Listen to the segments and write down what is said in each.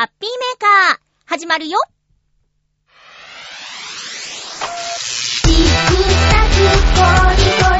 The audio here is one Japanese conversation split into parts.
ハッピーメーカー、始まるよ。チクタクポリポリ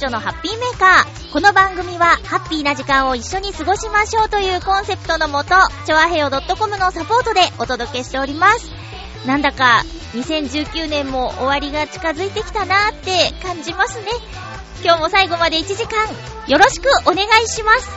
日、まゆっちょのハッピーメーカー。この番組は、ハッピーな時間を一緒に過ごしましょうというコンセプトのもと、ちょわへよ .com のサポートでお届けしております。なんだか、2019年も終わりが近づいてきたなーって感じますね。今日も最後まで1時間、よろしくお願いします。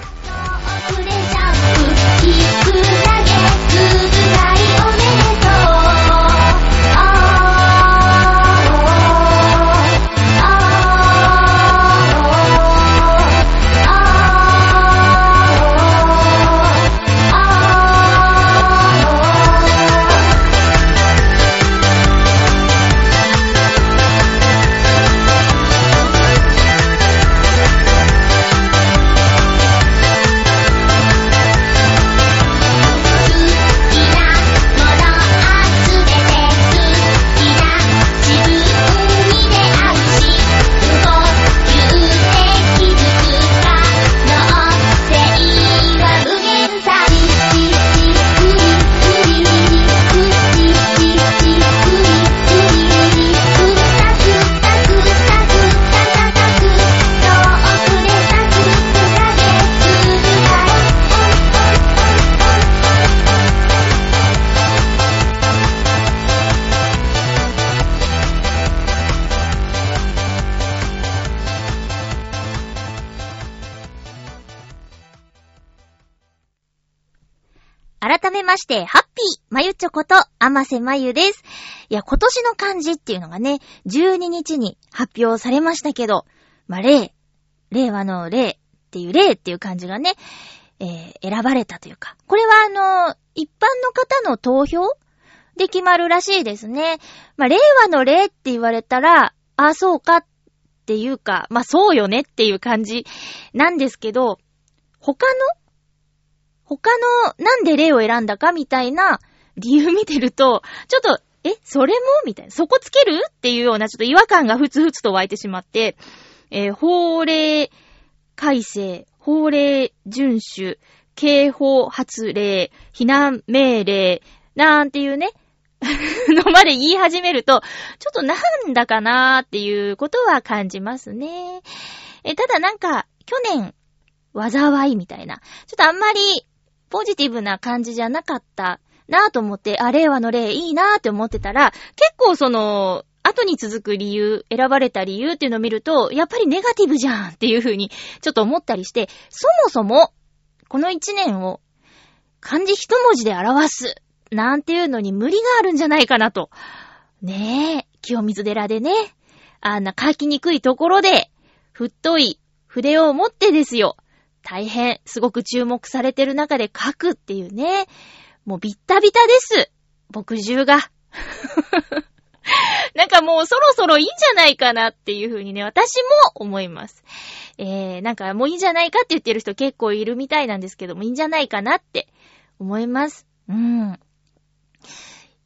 して、ハッピーまゆちょこと、あませまゆです。いや、今年の漢字っていうのがね、12日に発表されましたけど、まあ、令、令和の令っていう令っていう漢字がね、えー選ばれたというか、これはあの、一般の方の投票で決まるらしいですね。まあ、令和の令って言われたら、あ、そうかっていうか、まあ、そうよねっていう感じなんですけど、他の他のなんで例を選んだかみたいな理由見てると、ちょっと、え、それもみたいな。そこつけるっていうようなちょっと違和感がふつふつと湧いてしまって、えー法令改正、法令遵守、警報発令、避難命令、なんていうね、のまで言い始めると、ちょっとなんだかなーっていうことは感じますね。え、ただなんか、去年、災いみたいな。ちょっとあんまりポジティブな感じじゃなかったなぁと思って、あ、令和の令いいなぁって思ってたら、結構その、後に続く理由、選ばれた理由っていうのを見ると、やっぱりネガティブじゃんっていう風にちょっと思ったりして、そもそも、この一年を漢字一文字で表す、なんていうのに無理があるんじゃないかなと。ねえ、清水寺でね、あんな書きにくいところで、太い筆を持ってですよ。大変、すごく注目されてる中で書くっていうね。もうビッタビタです。墨汁が。なんかもうそろそろいいんじゃないかなっていうふうにね、私も思います。えー、なんかもういいんじゃないかって言ってる人結構いるみたいなんですけども、いいんじゃないかなって思います。うん。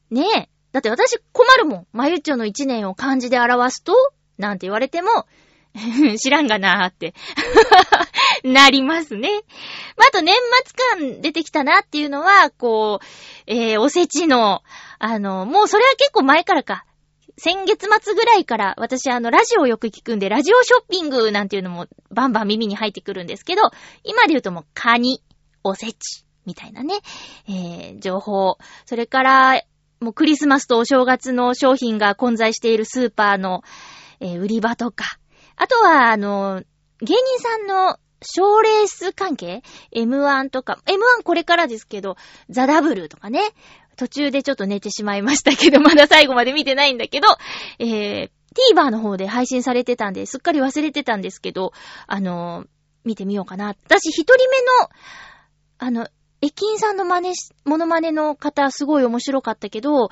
ねえ。だって私困るもん。まゆっちょの一年を漢字で表すと？なんて言われても、知らんがなーって。なりますね。まあ、あと年末感出てきたなっていうのは、こう、えー、おせちの、あの、もうそれは結構前からか。先月末ぐらいから、私あの、ラジオをよく聞くんで、ラジオショッピングなんていうのもバンバン耳に入ってくるんですけど、今で言うともう、カニ、おせち、みたいなね、えー、情報。それから、もうクリスマスとお正月の商品が混在しているスーパーの、えー売り場とか。あとは、あの、芸人さんの賞レース関係 ?M1 とか、M1 これからですけど、ザ・ダブルとかね。途中でちょっと寝てしまいましたけど、まだ最後まで見てないんだけど、えー、TVer の方で配信されてたんで、すっかり忘れてたんですけど、あの見てみようかな。私、一人目の、あの、駅員さんの真似し、モノマネの方、すごい面白かったけど、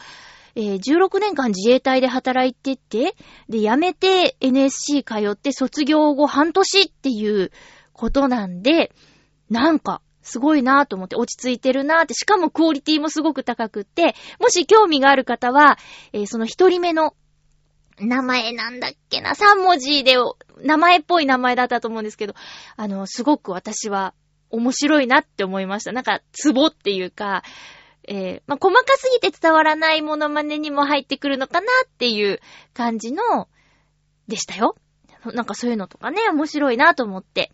えー16年間自衛隊で働いてて、で、辞めて NSC 通って卒業後半年っていうことなんで、なんか、すごいなぁと思って落ち着いてるなぁって、しかもクオリティもすごく高くって、もし興味がある方は、えーその一人目の名前なんだっけな、3文字で、名前っぽい名前だったと思うんですけど、あの、すごく私は面白いなって思いました。なんか、ツボっていうか、えーまあ、細かすぎて伝わらないモノマネにも入ってくるのかなっていう感じの、でしたよ。なんかそういうのとかね、面白いなと思って。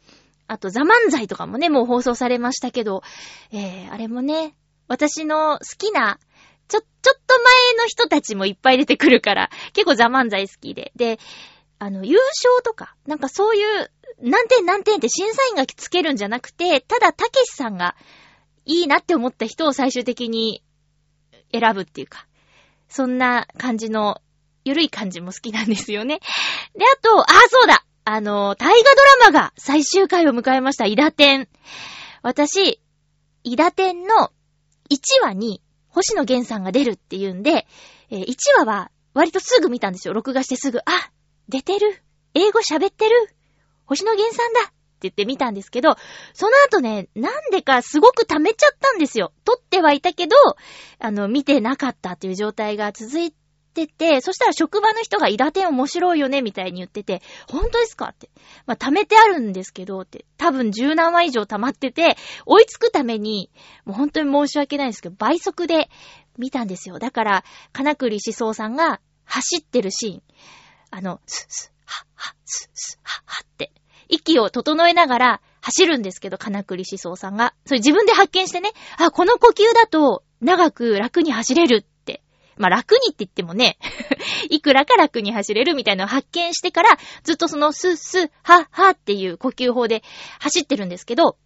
あと、ザ・漫才とかもね、もう放送されましたけど、えー、あれもね、私の好きな、ちょ、ちょっと前の人たちもいっぱい出てくるから、結構ザ・漫才好きで。で、あの、優勝とか、なんかそういう、何点何点って審査員がつけるんじゃなくて、ただ、たけしさんがいいなって思った人を最終的に選ぶっていうか、そんな感じの、ゆるい感じも好きなんですよね。で、あと、あ、そうだあの、大河ドラマが最終回を迎えました、イダテン。私、イダテンの1話に星野源さんが出るっていうんで、1話は割とすぐ見たんですよ。録画してすぐ。あ、出てる。英語喋ってる。星野源さんだ。って言って見たんですけど、その後ね、なんでかすごく溜めちゃったんですよ。撮ってはいたけど、あの、見てなかったっていう状態が続いてて、そしたら職場の人がイダテン面白いよね、みたいに言ってて、本当ですか？って。まあ、溜めてあるんですけど、って。多分十何話以上溜まってて、追いつくために、もう本当に申し訳ないんですけど、倍速で見たんですよ。だから、金栗思想さんが走ってるシーン。あの、スッスッ、ハッハッ、スッスッ、ハッハッって、息を整えながら走るんですけど、金栗思想さんが。それ自分で発見してね、あ、この呼吸だと長く楽に走れるって。まあ、楽にって言ってもね、いくらか楽に走れるみたいなのを発見してから、ずっとそのスッスッ、ハッハッっていう呼吸法で走ってるんですけど、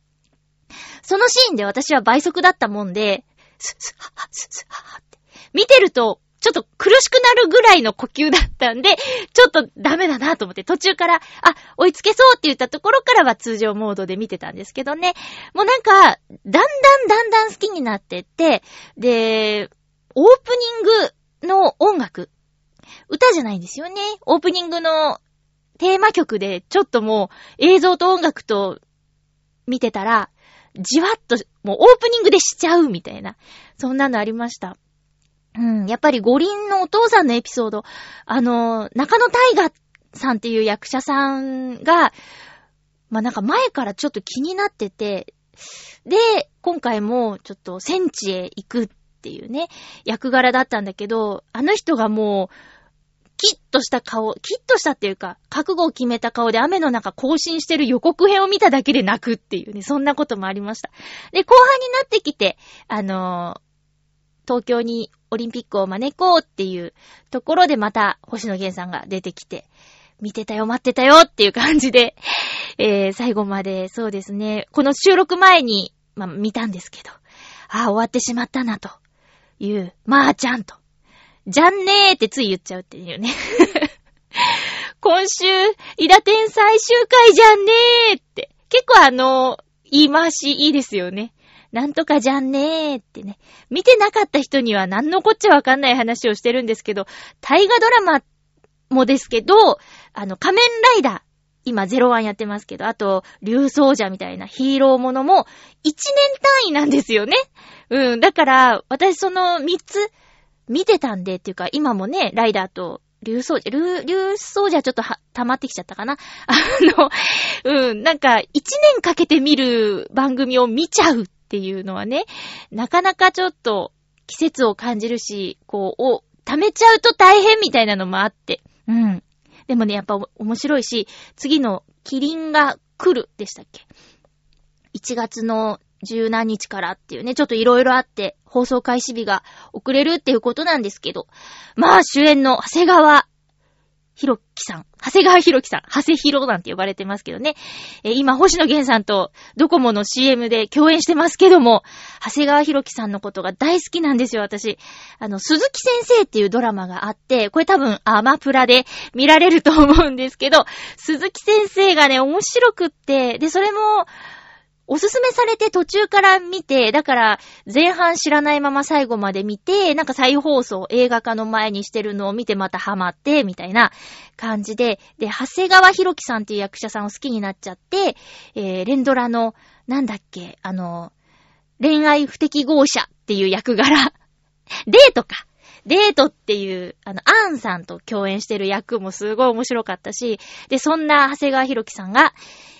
そのシーンで私は倍速だったもんで、スッスッ、ハッハッ、スッスッ、ハッハッって。見てると、ちょっと苦しくなるぐらいの呼吸だったんで、ちょっとダメだなと思って、途中から、あ、追いつけそうって言ったところからは通常モードで見てたんですけどね。もうなんか、だんだんだんだん好きになってって、で、オープニングの音楽、歌じゃないんですよね。オープニングのテーマ曲で、ちょっともう映像と音楽と見てたら、じわっと、もうオープニングでしちゃうみたいな、そんなのありました。うん、やっぱり五輪のお父さんのエピソード、あの、中野大河さんっていう役者さんが、まあ、なんか前からちょっと気になってて、で、今回もちょっと戦地へ行くっていうね、役柄だったんだけど、あの人がもう、キッとした顔、キッとしたっていうか、覚悟を決めた顔で雨の中更新してる予告編を見ただけで泣くっていうね、そんなこともありました。で、後半になってきて、あのー東京にオリンピックを招こうっていうところでまた星野源さんが出てきて、見てたよ、待ってたよっていう感じで、えー、最後までそうですね、この収録前に、まあ、見たんですけど、ああ、終わってしまったなという、まあちゃんと、じゃんねーってつい言っちゃうっていうね。今週、イダテン最終回じゃんねーって。結構あの、言い回しいいですよね。なんとかじゃんねーってね。見てなかった人には何のこっちゃわかんない話をしてるんですけど、大河ドラマもですけど、あの、仮面ライダー。今、ゼロワンやってますけど、あと、竜奏者みたいなヒーローものも、1年単位なんですよね。うん。だから、私その3つ、見てたんでっていうか、今もね、ライダーと、竜奏者、竜、竜奏者ちょっとは、溜まってきちゃったかな。あの、うん、なんか、一年かけて見る番組を見ちゃうっていうのはね、なかなかちょっと、季節を感じるし、こう、お、溜めちゃうと大変みたいなのもあって。うん。でもね、やっぱ面白いし、次の、キリンが来るでしたっけ ?1 月の十何日からっていうね、ちょっといろいろあって、放送開始日が遅れるっていうことなんですけど、まあ主演の長谷川ひろきさん。長谷川ひろきさん。長谷ひろなんて呼ばれてますけどね。えー今、星野源さんとドコモの CM で共演してますけども、長谷川ひろきさんのことが大好きなんですよ、私。あの、鈴木先生っていうドラマがあって、これ多分アマプラで見られると思うんですけど、鈴木先生がね、面白くって、で、それも、おすすめされて途中から見て、だから前半知らないまま最後まで見て、なんか再放送映画化の前にしてるのを見てまたハマって、みたいな感じで、で、長谷川博樹さんっていう役者さんを好きになっちゃって、えー、連ドラの、なんだっけ、あの、恋愛不適合者っていう役柄、デートか。デートっていう、あの、アンさんと共演してる役もすごい面白かったし、で、そんな長谷川博樹さんが、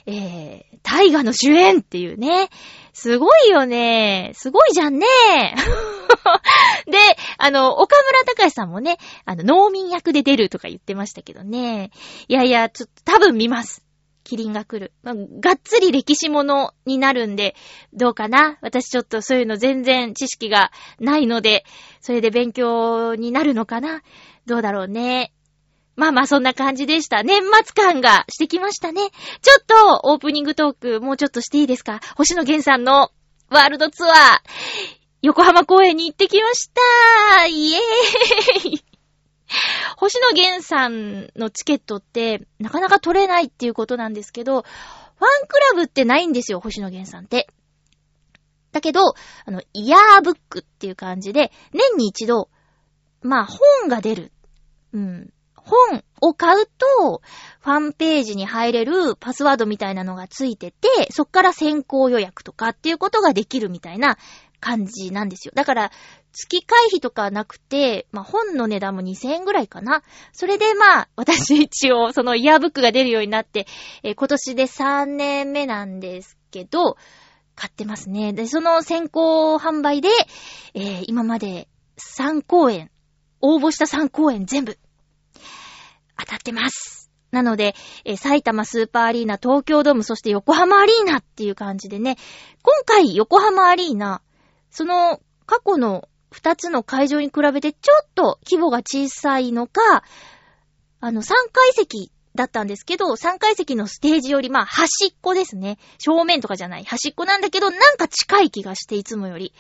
えー、大河の主演っていうね。すごいよね。すごいじゃんね。で、あの、岡村隆史さんもね、あの、農民役で出るとか言ってましたけどね。いやいや、ちょっと多分見ます。キリンが来る。まあ、がっつり歴史ものになるんで、どうかな私ちょっとそういうの全然知識がないので、それで勉強になるのかなどうだろうね。まあまあそんな感じでした。年末感がしてきましたね。ちょっとオープニングトークもうちょっとしていいですか？星野源さんのワールドツアー、横浜公演に行ってきましたイエーイ 星野源さんのチケットってなかなか取れないっていうことなんですけど、ファンクラブってないんですよ、星野源さんって。だけど、あの、イヤーブックっていう感じで、年に一度、まあ、本が出る。うん。本を買うと、ファンページに入れるパスワードみたいなのがついてて、そっから先行予約とかっていうことができるみたいな感じなんですよ。だから、月会費とかなくて、まあ、本の値段も2000円ぐらいかな。それでまあ、私一応そのイヤーブックが出るようになって、えー今年で3年目なんですけど、買ってますね。で、その先行販売で、えー今まで3公演、応募した3公演全部、当たってます。なので、え埼玉スーパーアリーナ、東京ドーム、そして横浜アリーナっていう感じでね、今回横浜アリーナ、その過去の2つの会場に比べてちょっと規模が小さいのか、あの、3階席だったんですけど、3階席のステージより、まあ、端っこですね。正面とかじゃない。端っこなんだけど、なんか近い気がして、いつもより。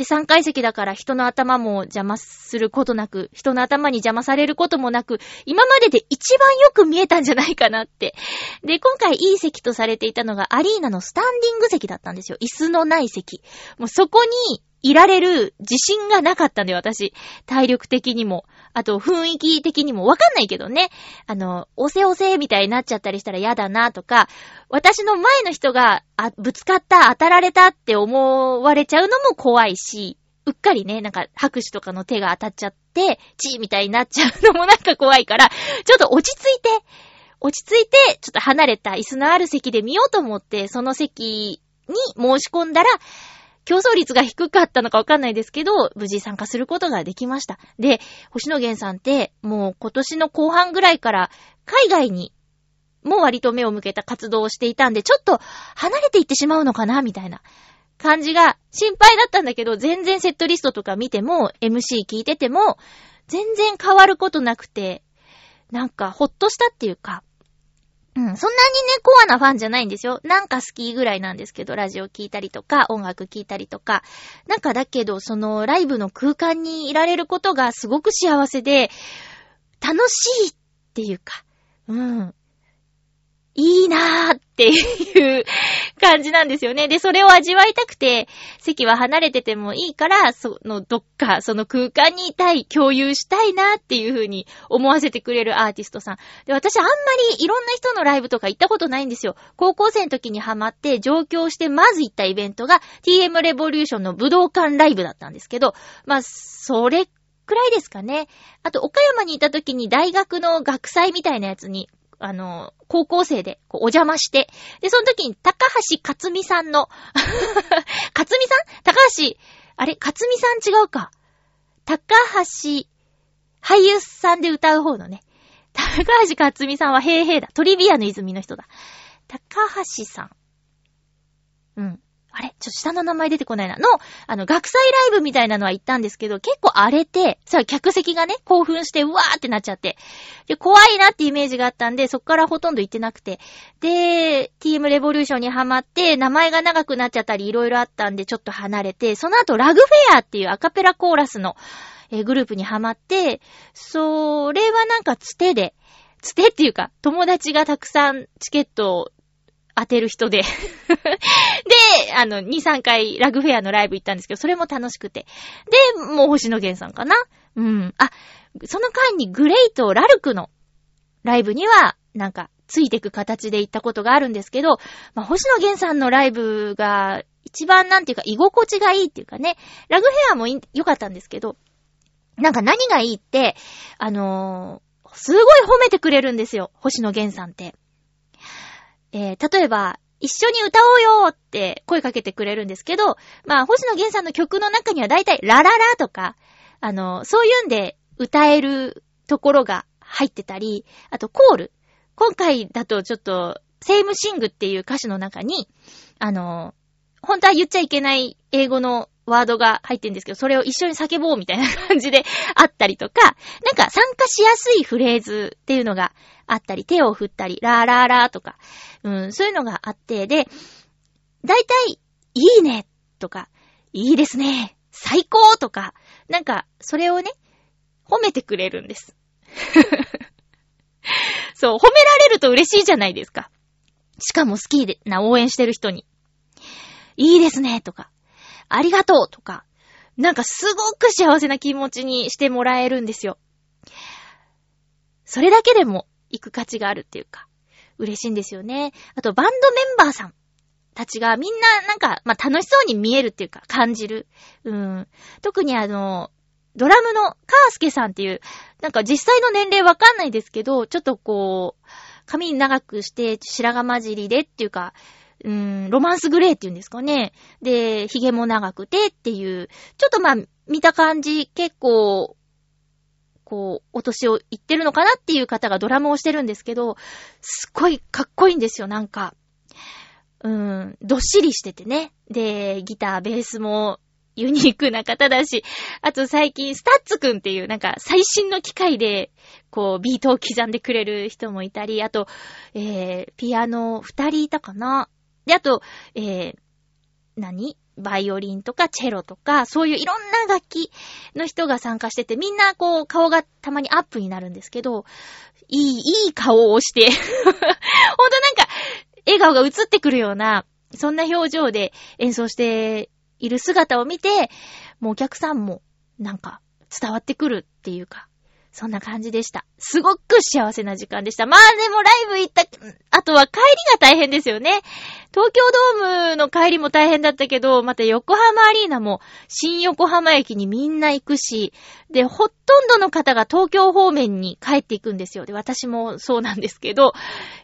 で、3階席だから人の頭も邪魔することなく、人の頭に邪魔されることもなく、今までで一番よく見えたんじゃないかなって。で、今回いい席とされていたのがアリーナのスタンディング席だったんですよ。椅子のない席。もうそこにいられる自信がなかったんで、私。体力的にも。あと、雰囲気的にも。わかんないけどね。あの、押せ押せみたいになっちゃったりしたら嫌だなとか、私の前の人が、あ、ぶつかった、当たられたって思われちゃうのも怖いし、うっかりね、なんか拍手とかの手が当たっちゃって、チーみたいになっちゃうのもなんか怖いから、ちょっと落ち着いて、落ち着いて、ちょっと離れた椅子のある席で見ようと思って、その席に申し込んだら、競争率が低かったのかわかんないですけど、無事参加することができました。で、星野源さんって、もう今年の後半ぐらいから、海外に、もう割と目を向けた活動をしていたんで、ちょっと離れていってしまうのかな、みたいな感じが心配だったんだけど、全然セットリストとか見ても、MC 聞いてても、全然変わることなくて、なんかほっとしたっていうか、うん、そんなにね、コアなファンじゃないんですよ。なんか好きぐらいなんですけど、ラジオ聴いたりとか、音楽聴いたりとか。なんかだけど、そのライブの空間にいられることがすごく幸せで、楽しいっていうか、うん。いいなーっていう感じなんですよね。で、それを味わいたくて、席は離れててもいいから、そのどっか、その空間にいたい、共有したいなっていう風に思わせてくれるアーティストさん。で、私あんまりいろんな人のライブとか行ったことないんですよ。高校生の時にハマって上京してまず行ったイベントが TM レボリューションの武道館ライブだったんですけど、まあ、それくらいですかね。あと、岡山にいた時に大学の学祭みたいなやつに、あの、高校生でこうお邪魔して、で、その時に高橋克美さんの、克美さん？高橋、あれ？克美さん違うか。高橋、俳優さんで歌う方のね。高橋克美さんはへいへいだ。トリビアの泉の人だ。高橋さん。うん。あれ？ちょっと下の名前出てこないな。の、あの、学祭ライブみたいなのは行ったんですけど、結構荒れて、さ、客席がね、興奮して、うわーってなっちゃって。で、怖いなってイメージがあったんで、そっからほとんど行ってなくて。で、TM レボリューションにハマって、名前が長くなっちゃったり、いろいろあったんで、ちょっと離れて、その後、ラグフェアっていうアカペラコーラスの、えグループにハマって、それはなんかつてで、つてっていうか、友達がたくさんチケットを当てる人で で、あの、2、3回ラグフェアのライブ行ったんですけど、それも楽しくて。で、もう星野源さんかなうん。あ、その間にグレイとラルクのライブには、なんか、ついてく形で行ったことがあるんですけど、まあ、星野源さんのライブが、一番なんていうか、居心地がいいっていうかね、ラグフェアも良かったんですけど、なんか何がいいって、あのー、すごい褒めてくれるんですよ、星野源さんって。えー、例えば、一緒に歌おうよって声かけてくれるんですけど、まあ、星野源さんの曲の中には大体、ラララとか、あの、そういうんで歌えるところが入ってたり、あとコール。今回だとちょっと、セイムシングっていう歌詞の中に、あの、本当は言っちゃいけない英語のワードが入ってるんですけど、それを一緒に叫ぼうみたいな感じであったりとか、なんか参加しやすいフレーズっていうのがあったり、手を振ったり、ラーラーラーとか、うん、そういうのがあって、で、だいたい、いいねとか、いいですね最高とか、なんか、それをね、褒めてくれるんです。そう、褒められると嬉しいじゃないですか。しかも好きな応援してる人に。いいですねとか、ありがとうとか、なんかすごく幸せな気持ちにしてもらえるんですよ。それだけでも行く価値があるっていうか、嬉しいんですよね。あと、バンドメンバーさんたちがみんななんか、まあ、楽しそうに見えるっていうか、感じる。うん。特にあの、ドラムのカースケさんっていう、なんか実際の年齢わかんないですけど、ちょっとこう、髪長くして白髪混じりでっていうか、うーん、ロマンスグレーっていうんですかね。で、髭も長くてっていう、ちょっとまあ、見た感じ、結構、こう、お年をいってるのかなっていう方がドラムをしてるんですけど、すっごいかっこいいんですよ、なんか。うーん、どっしりしててね。で、ギター、ベースもユニークな方だし、あと最近、スタッツくんっていうなんか最新の機械で、こう、ビートを刻んでくれる人もいたり、あと、えー、ピアノ二人いたかなで、あと、えー、何？バイオリンとかチェロとか、そういういろんな楽器の人が参加してて、みんなこう、顔がたまにアップになるんですけど、いい、いい顔をして、ほんとなんか、笑顔が映ってくるような、そんな表情で演奏している姿を見て、もうお客さんもなんか伝わってくるっていうか、そんな感じでした。すごく幸せな時間でした。まあでもライブ行った、あとは帰りが大変ですよね。東京ドームの帰りも大変だったけど、また横浜アリーナも新横浜駅にみんな行くし、で、ほとんどの方が東京方面に帰っていくんですよ。で、私もそうなんですけど、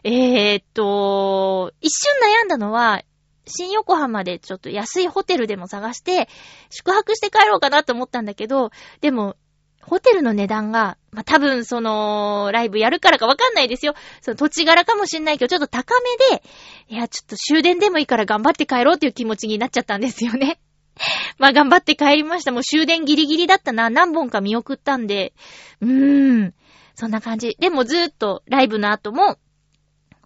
えー、っと、一瞬悩んだのは、新横浜でちょっと安いホテルでも探して、宿泊して帰ろうかなと思ったんだけど、でも、ホテルの値段が、まあ、多分その、ライブやるからかわかんないですよ。その土地柄かもしんないけど、ちょっと高めで、いや、ちょっと終電でもいいから頑張って帰ろうっていう気持ちになっちゃったんですよね。ま、頑張って帰りました。もう終電ギリギリだったな。何本か見送ったんで。うーん。そんな感じ。でもずーっとライブの後も、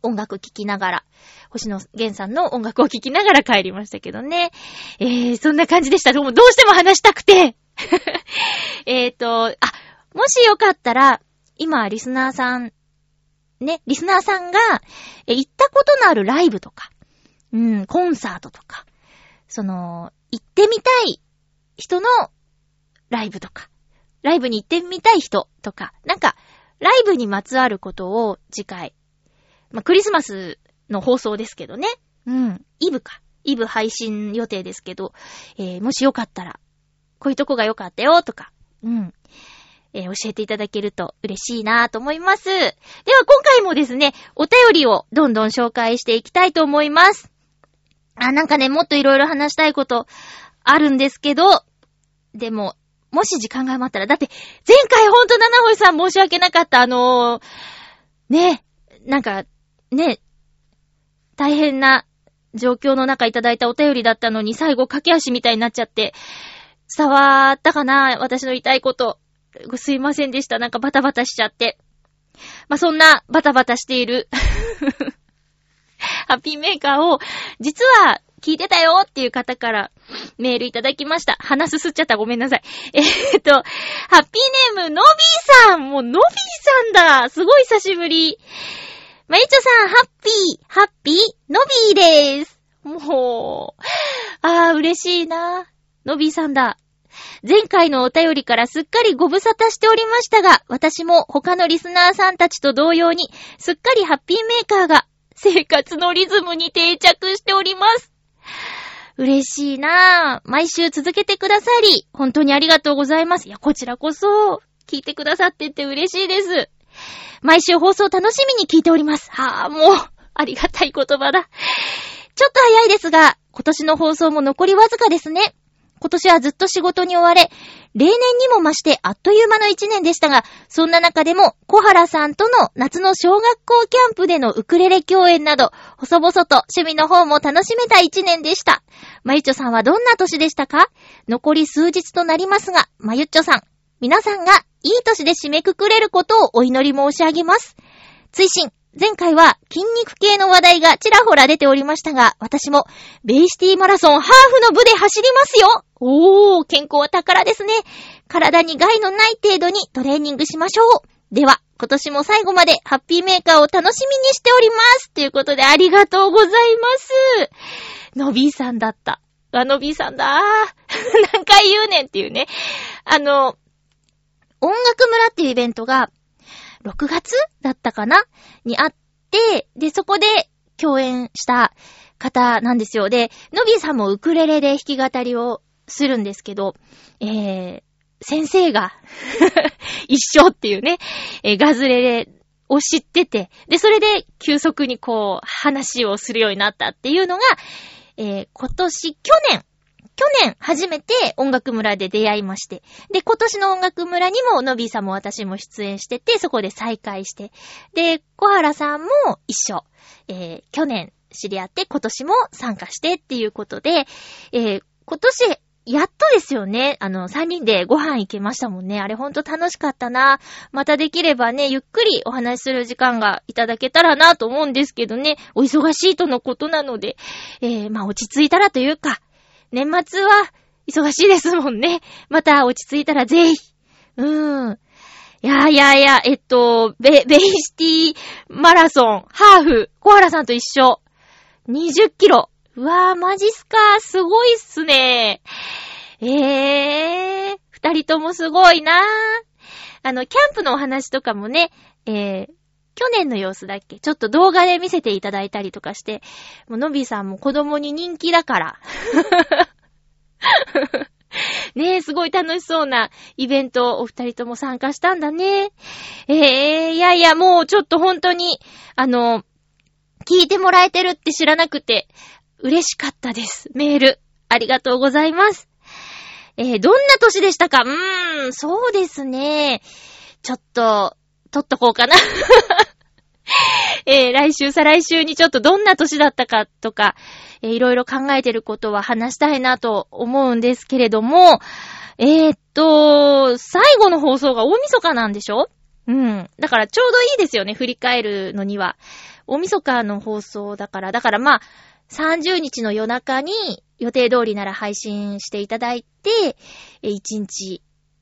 音楽聴きながら、星野源さんの音楽を聴きながら帰りましたけどね。えー、そんな感じでした。でもどうしても話したくて。えっと、あ、もしよかったら、今、リスナーさん、ね、リスナーさんが、え、行ったことのあるライブとか、うん、コンサートとか、その、行ってみたい人のライブとか、ライブに行ってみたい人とか、なんか、ライブにまつわることを次回、まあ、クリスマスの放送ですけどね。うん。イブか。イブ配信予定ですけど、えー、もしよかったら、こういうとこが良かったよとか、うん。えー、教えていただけると嬉しいなと思います。では今回もですね、お便りをどんどん紹介していきたいと思います。あ、なんかね、もっといろいろ話したいことあるんですけど、でも、もし時間が余ったら、だって、前回ほんと七星さん申し訳なかった、あのー、ね、なんか、ね、大変な状況の中いただいたお便りだったのに、最後駆け足みたいになっちゃって、伝わったかな私の言いたいこと。すいませんでした。なんかバタバタしちゃって。まあ、そんなバタバタしている ハッピーメーカーを、実は聞いてたよっていう方からメールいただきました。鼻すすっちゃった。ごめんなさい。えー、っと、ハッピーネーム、のびーさんもう、のびーさんだすごい久しぶり。まゆちょさん、ハッピー、ハッピー、のびーです。もう、あー、嬉しいな。のびーさんだ。前回のお便りからすっかりご無沙汰しておりましたが、私も他のリスナーさんたちと同様に、すっかりハッピーメーカーが生活のリズムに定着しております。嬉しいなぁ。毎週続けてくださり、本当にありがとうございます。いや、こちらこそ、聞いてくださってて嬉しいです。毎週放送楽しみに聞いております。はぁ、もう、ありがたい言葉だ。ちょっと早いですが、今年の放送も残りわずかですね。今年はずっと仕事に追われ、例年にも増してあっという間の一年でしたが、そんな中でも小原さんとの夏の小学校キャンプでのウクレレ共演など、細々と趣味の方も楽しめた一年でした。まゆちょさんはどんな年でしたか？残り数日となりますが、まゆっちょさん、皆さんがいい年で締めくくれることをお祈り申し上げます。追伸前回は筋肉系の話題がちらほら出ておりましたが、私もベイシティマラソンハーフの部で走りますよおー、健康は宝ですね。体に害のない程度にトレーニングしましょう。では、今年も最後までハッピーメーカーを楽しみにしております。ということでありがとうございます。のびーさんだった。あ、のびーさんだ。何回言うねんっていうね。あの、音楽村っていうイベントが、6月だったかな？にあって、で、そこで共演した方なんですよ。で、のびーさんもウクレレで弾き語りをするんですけど、えー、先生が 一緒っていうね、えー、ガズレレを知ってて、で、それで急速にこう、話をするようになったっていうのが、えー、今年、去年、去年初めて音楽村で出会いまして。で、今年の音楽村にものびーさんも私も出演してて、そこで再会して。で、小原さんも一緒。えー、去年知り合って今年も参加してっていうことで、えー、今年、やっとですよね。あの、三人でご飯行けましたもんね。あれほんと楽しかったな。またできればね、ゆっくりお話しする時間がいただけたらなと思うんですけどね。お忙しいとのことなので、えー、まあ落ち着いたらというか、年末は忙しいですもんね。また落ち着いたらぜひ。うーん。いやいやいや、えっと、ベ、ベイシティマラソン、ハーフ、コハラさんと一緒。20キロ。うわー、マジっすか。すごいっすね。えー、二人ともすごいなー。あの、キャンプのお話とかもね、えー、去年の様子だっけ？ちょっと動画で見せていただいたりとかして、もうのびさんも子供に人気だから。ねえ、すごい楽しそうなイベントお二人とも参加したんだね。ええー、いやいや、もうちょっと本当に、あの、聞いてもらえてるって知らなくて、嬉しかったです。メール。ありがとうございます。えー、どんな年でしたか？うーん、そうですね。ちょっと、撮っとこうかな えー、来週、再来週にちょっとどんな年だったかとか、えー、いろいろ考えてることは話したいなと思うんですけれども、えー、っと、最後の放送が大晦日なんでしょ？うん。だからちょうどいいですよね、振り返るのには。大晦日の放送だから、だからまあ、30日の夜中に予定通りなら配信していただいて、1日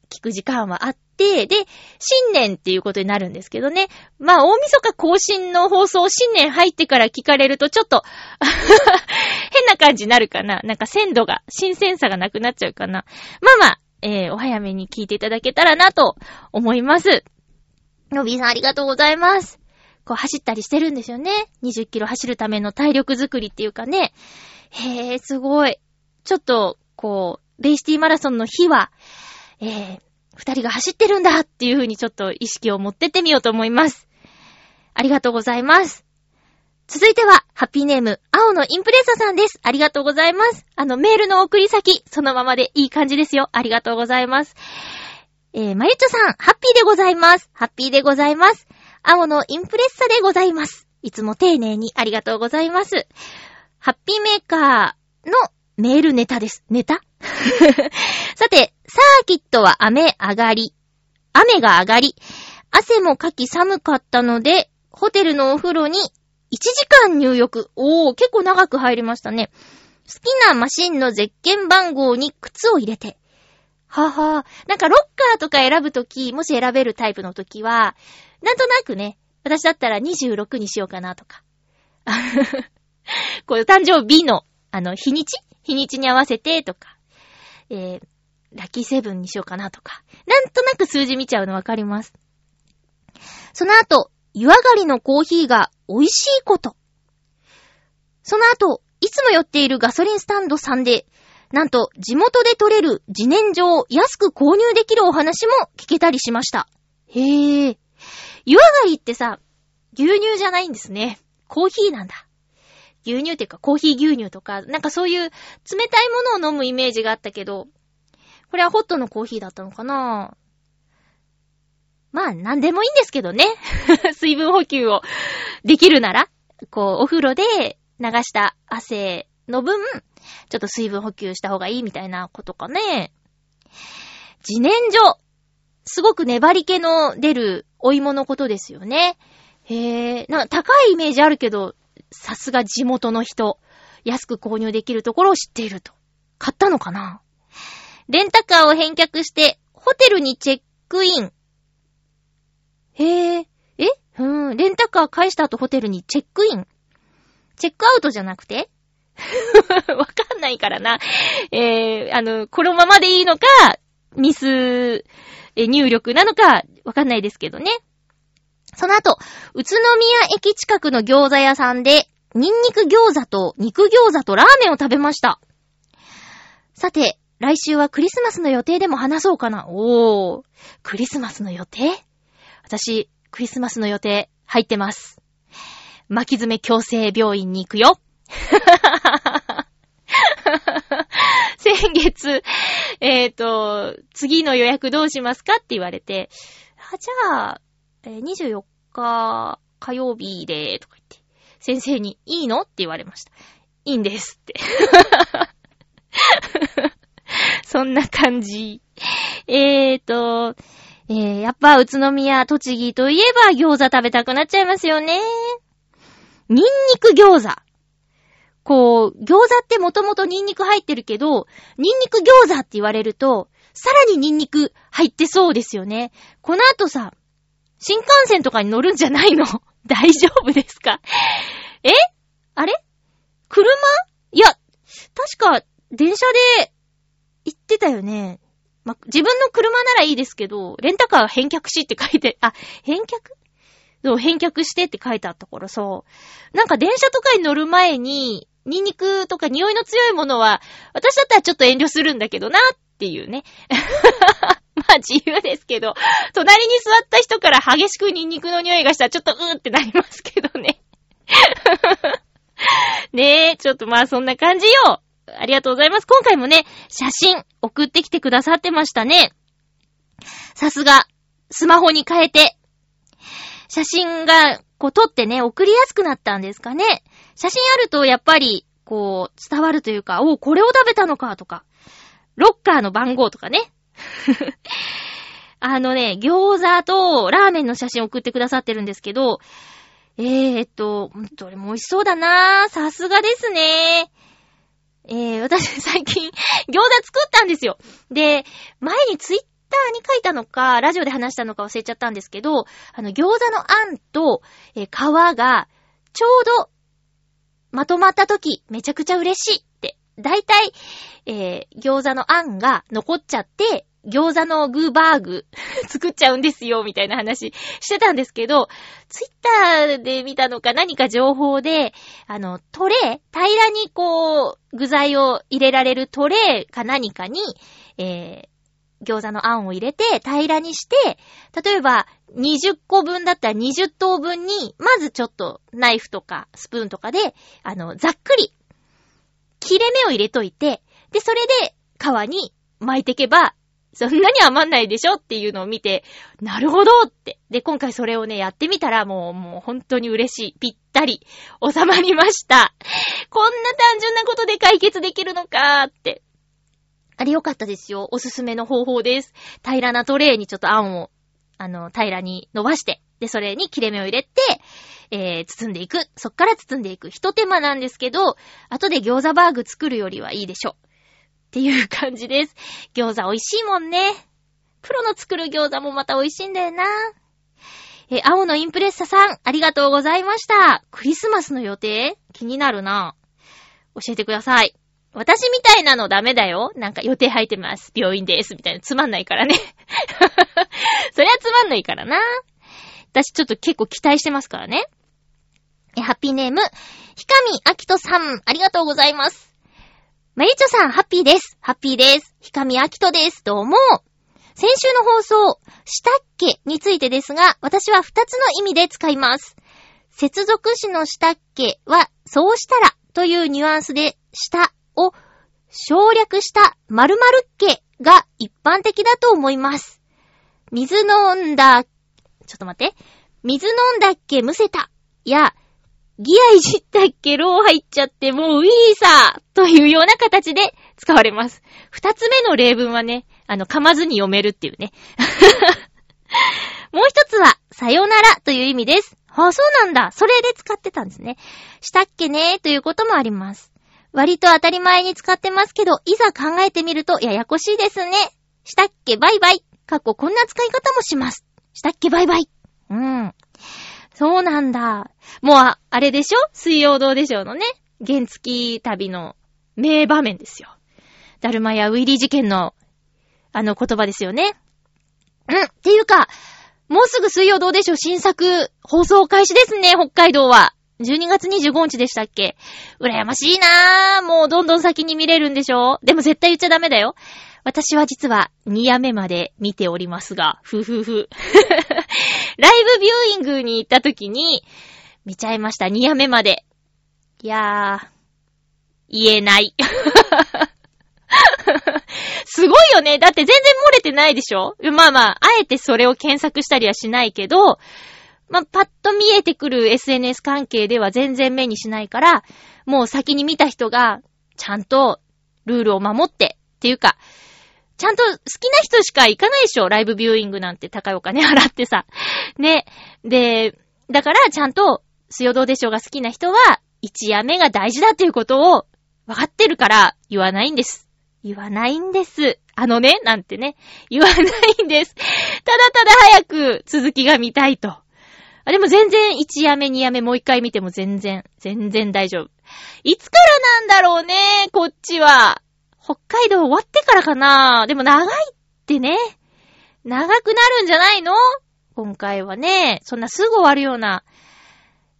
聞く時間はあって、で、新年っていうことになるんですけどね。まあ、大晦日更新の放送、新年入ってから聞かれるとちょっと 変な感じになるかな。なんか鮮度が、新鮮さがなくなっちゃうかな。まあまあ、えー、お早めに聞いていただけたらなと思います。のびーさんありがとうございます。こう走ったりしてるんですよね。20キロ走るための体力づくりっていうかね。へー、すごい。ちょっと、こう、ベイシティマラソンの日は、えー、二人が走ってるんだっていう風にちょっと意識を持ってってみようと思います。ありがとうございます。続いては、ハッピーネーム、青のインプレッサさんです。ありがとうございます。あの、メールの送り先、そのままでいい感じですよ。ありがとうございます。えー、まゆちょさん、ハッピーでございます。ハッピーでございます。青のインプレッサでございます。いつも丁寧にありがとうございます。ハッピーメーカーのメールネタです。ネタ？さて、サーキットは雨上がり。雨が上がり。汗もかき寒かったので、ホテルのお風呂に1時間入浴。おー、結構長く入りましたね。好きなマシンのゼッケン番号に靴を入れて。ははなんかロッカーとか選ぶとき、もし選べるタイプのときは、なんとなくね、私だったら26にしようかなとか。こういう誕生日の、あの、日にち日にちに合わせてとか。えー、ラッキーセブンにしようかなとか。なんとなく数字見ちゃうのわかります。その後、湯上がりのコーヒーが美味しいこと。その後、いつも寄っているガソリンスタンドさんで、なんと地元で取れる自然薯を安く購入できるお話も聞けたりしました。へぇ。湯上がりってさ、牛乳じゃないんですね。コーヒーなんだ。牛乳っていうかコーヒー牛乳とか、なんかそういう冷たいものを飲むイメージがあったけど、これはホットのコーヒーだったのかな？まあ、なんでもいいんですけどね。水分補給をできるなら、こう、お風呂で流した汗の分、ちょっと水分補給した方がいいみたいなことかね。自然薯。すごく粘り気の出るお芋のことですよね。へえ、なんか高いイメージあるけど、さすが地元の人。安く購入できるところを知っていると。買ったのかな？レンタカーを返却して、ホテルにチェックイン。へえ、え？うん、レンタカー返した後ホテルにチェックイン。チェックアウトじゃなくて？わかんないからな。えー、あの、このままでいいのか、ミス、え入力なのか、わかんないですけどね。その後、宇都宮駅近くの餃子屋さんで、ニンニク餃子と肉餃子とラーメンを食べました。さて、来週はクリスマスの予定でも話そうかな。おー、クリスマスの予定？私、クリスマスの予定入ってます。巻き爪強制病院に行くよ。先月、えっ、ー、と、次の予約どうしますかって言われて、あ、じゃあ、えー、24日火曜日で、とか言って、先生に、いいのって言われました。いいんですって。そんな感じ。えーと、えー、やっぱ宇都宮、栃木といえば餃子食べたくなっちゃいますよね。ニンニク餃子。こう、餃子ってもともとニンニク入ってるけど、ニンニク餃子って言われると、さらにニンニク入ってそうですよね。この後さ、新幹線とかに乗るんじゃないの？大丈夫ですか？え？あれ？車？いや、確か、電車で行ってたよね。ま、自分の車ならいいですけど、レンタカー返却しって書いて、あ、返却？そう、返却してって書いてあったからさ、なんか電車とかに乗る前に、ニンニクとか匂いの強いものは、私だったらちょっと遠慮するんだけどなっていうね。まあ自由ですけど、隣に座った人から激しくニンニクの匂いがしたらちょっとうーってなりますけどね。ねえ、ちょっとまあそんな感じよ。ありがとうございます。今回もね、写真送ってきてくださってましたね。さすが、スマホに変えて、写真が、こう撮ってね、送りやすくなったんですかね。写真あるとやっぱり、こう、伝わるというか、おこれを食べたのかとか、ロッカーの番号とかね。あのね、餃子とラーメンの写真送ってくださってるんですけど、えー、っと、どれも美味しそうだなぁ。さすがですね。えー、私最近、餃子作ったんですよ。で、前にツイッターに書いたのか、ラジオで話したのか忘れちゃったんですけど、あの、餃子のあんと、えー、皮が、ちょうど、まとまった時、めちゃくちゃ嬉しいって。だいたい、えー、餃子のあんが残っちゃって、餃子のグーバーグ 作っちゃうんですよ、みたいな話してたんですけど、ツイッターで見たのか何か情報で、あの、トレー、平らにこう、具材を入れられるトレーか何かに、えー、餃子のあんを入れて平らにして、例えば20個分だったら20等分に、まずちょっとナイフとかスプーンとかで、あの、ざっくり、切れ目を入れといて、で、それで皮に巻いていけば、そんなに余んないでしょっていうのを見て、なるほどって。で、今回それをね、やってみたらもう、もう本当に嬉しい。ぴったり収まりました。こんな単純なことで解決できるのかーって。あれ良かったですよ。おすすめの方法です。平らなトレイにちょっとあんを、あの、平らに伸ばして、で、それに切れ目を入れて、えー、包んでいく。そっから包んでいく。一手間なんですけど、後で餃子バーグ作るよりはいいでしょ。っていう感じです。餃子美味しいもんね。プロの作る餃子もまた美味しいんだよな。え、青のインプレッサさん、ありがとうございました。クリスマスの予定？気になるな。教えてください。私みたいなのダメだよ。なんか予定入ってます。病院です。みたいな。つまんないからね。そりゃつまんないからな。私ちょっと結構期待してますからね。え、ハッピーネーム、ひかみあきとさん、ありがとうございます。まゆちょさん、ハッピーです。ハッピーです。ひかみあきとです。どうも。先週の放送、したっけについてですが、私は二つの意味で使います。接続詞のしたっけは、そうしたらというニュアンスで、したを省略した〇〇っけが一般的だと思います。水飲んだ、ちょっと待って。水飲んだっけむせた。や、ギアいじったっけロー入っちゃってもうウィーサーというような形で使われます。二つ目の例文はね、あの、噛まずに読めるっていうね。もう一つは、さよならという意味です。ああ、そうなんだ。それで使ってたんですね。したっけねーということもあります。割と当たり前に使ってますけど、いざ考えてみるとややこしいですね。したっけバイバイ。かっここんな使い方もします。したっけバイバイ。うん。そうなんだ。もうあ、れでしょ？水曜どうでしょうのね。原付き旅の名場面ですよ。ダルマやウィリー事件の、あの言葉ですよね。うん。っていうか、もうすぐ水曜どうでしょう新作放送開始ですね、北海道は。12月25日でしたっけ？羨ましいなぁ。もうどんどん先に見れるんでしょ？でも絶対言っちゃダメだよ。私は実は2夜目まで見ておりますが、ふふふ。ライブビューイングに行った時に、見ちゃいました、2夜目まで。いやー、言えない。すごいよね。だって全然漏れてないでしょ？まあまあ、あえてそれを検索したりはしないけど、まあ、パッと見えてくる SNS 関係では全然目にしないから、もう先に見た人が、ちゃんとルールを守って、っていうか、ちゃんと好きな人しか行かないでしょライブビューイングなんて高いお金払ってさ。ね。で、だからちゃんと、水曜どうでしょうが好きな人は、一夜目が大事だっていうことを分かってるから言わないんです。言わないんです。あのね、なんてね。言わないんです。ただただ早く続きが見たいと。あ、でも全然1夜目2夜目もう一回見ても全然、全然大丈夫。いつからなんだろうね、こっちは。北海道終わってからかな。でも長いってね。長くなるんじゃないの？今回はね、そんなすぐ終わるような、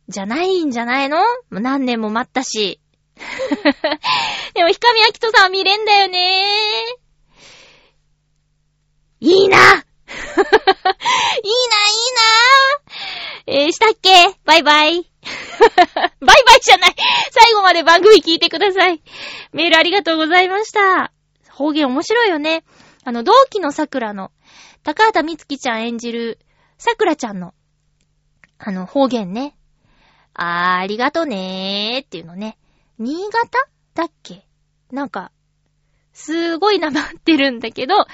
じゃないんじゃないの？何年も待ったし。でも、ひかみあきとさん見れんだよね。いいな！いいな、いいな！えー、したっけ？バイバイ。バイバイじゃない最後まで番組聞いてください。メールありがとうございました。方言面白いよね。あの、同期の桜の、高畑みつきちゃん演じる、桜ちゃんの、あの、方言ね。あー、ありがとねーっていうのね。新潟だっけ？なんか、すごいなまってるんだけど、な、なん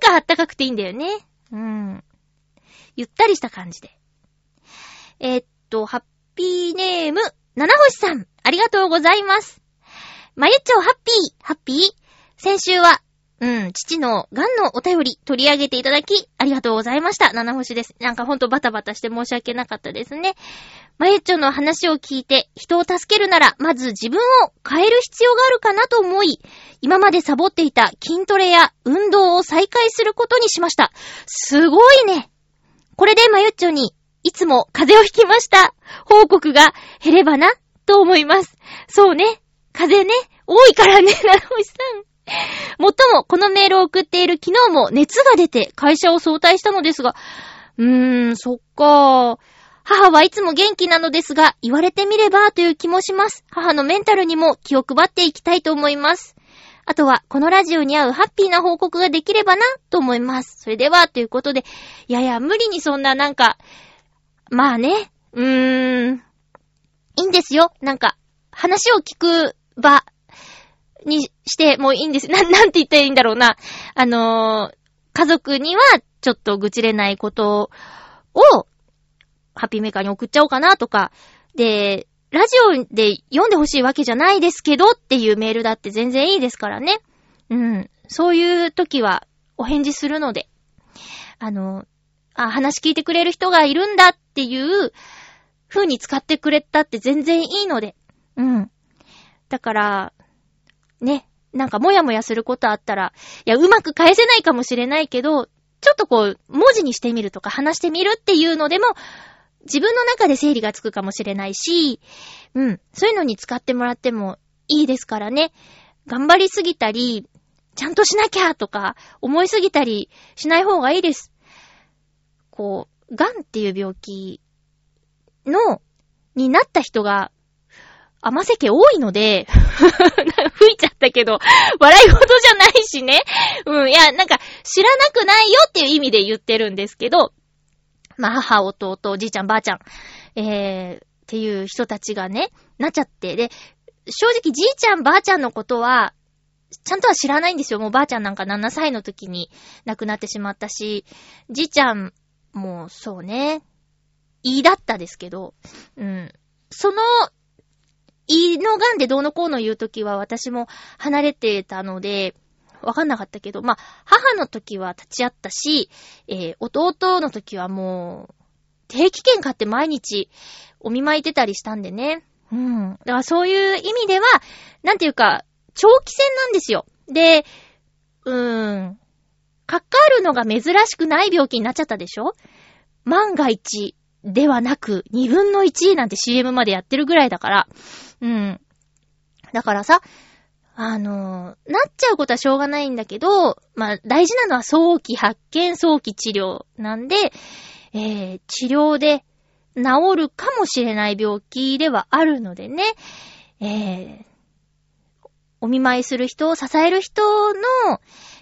かあったかくていいんだよね。うん。ゆったりした感じで。えー、っと、ハッピーネーム、七星さん、ありがとうございます。まゆっちょハッピー、ハッピー先週は、うん、父の癌のお便り取り上げていただき、ありがとうございました。七星です。なんかほんとバタバタして申し訳なかったですね。まゆっちょの話を聞いて、人を助けるなら、まず自分を変える必要があるかなと思い、今までサボっていた筋トレや運動を再開することにしました。すごいね。これでまゆっちょに、いつも風邪をひきました。報告が減ればな、と思います。そうね。風邪ね。多いからね、なるほしさん。もっとも、このメールを送っている昨日も熱が出て会社を早退したのですが、うーん、そっか。母はいつも元気なのですが、言われてみればという気もします。母のメンタルにも気を配っていきたいと思います。あとは、このラジオに合うハッピーな報告ができればな、と思います。それでは、ということで、いやいや、無理にそんななんか、まあね、うーん、いいんですよ。なんか、話を聞く場にしてもいいんです。な、なんて言ったらいいんだろうな。あのー家族にはちょっと愚痴れないことを、ハッピーメーカーに送っちゃおうかなとか、で、ラジオで読んでほしいわけじゃないですけどっていうメールだって全然いいですからね。うん。そういう時はお返事するので、あの、あ、話聞いてくれる人がいるんだっていう風に使ってくれたって全然いいので。うん。だから、ね、なんかもやもやすることあったら、いや、うまく返せないかもしれないけど、ちょっとこう、文字にしてみるとか話してみるっていうのでも、自分の中で整理がつくかもしれないし、うん、そういうのに使ってもらってもいいですからね。頑張りすぎたり、ちゃんとしなきゃとか、思いすぎたりしない方がいいです。こう、癌っていう病気の、になった人が、甘せ家多いので、吹いちゃったけど、笑い事じゃないしね。うん、いや、なんか、知らなくないよっていう意味で言ってるんですけど、まあ、母、弟、おじいちゃん、ばあちゃん、えー、っていう人たちがね、なっちゃって、で、正直じいちゃん、ばあちゃんのことは、ちゃんとは知らないんですよ。もうばあちゃんなんか7歳の時に亡くなってしまったし、じいちゃんもうそうね、胃だったですけど、うん。その、胃の癌でどうのこうの言う時は私も離れてたので、わかんなかったけど、まあ、母の時は立ち会ったし、えー、弟の時はもう、定期券買って毎日お見舞い出たりしたんでね。うん。だからそういう意味では、なんていうか、長期戦なんですよ。で、うーん。かかるのが珍しくない病気になっちゃったでしょ？万が一ではなく、二分の一なんて CM までやってるぐらいだから。うん。だからさ、あのなっちゃうことはしょうがないんだけど、まあ、大事なのは早期発見、早期治療なんで、えー、治療で治るかもしれない病気ではあるのでね、えー、お見舞いする人を支える人の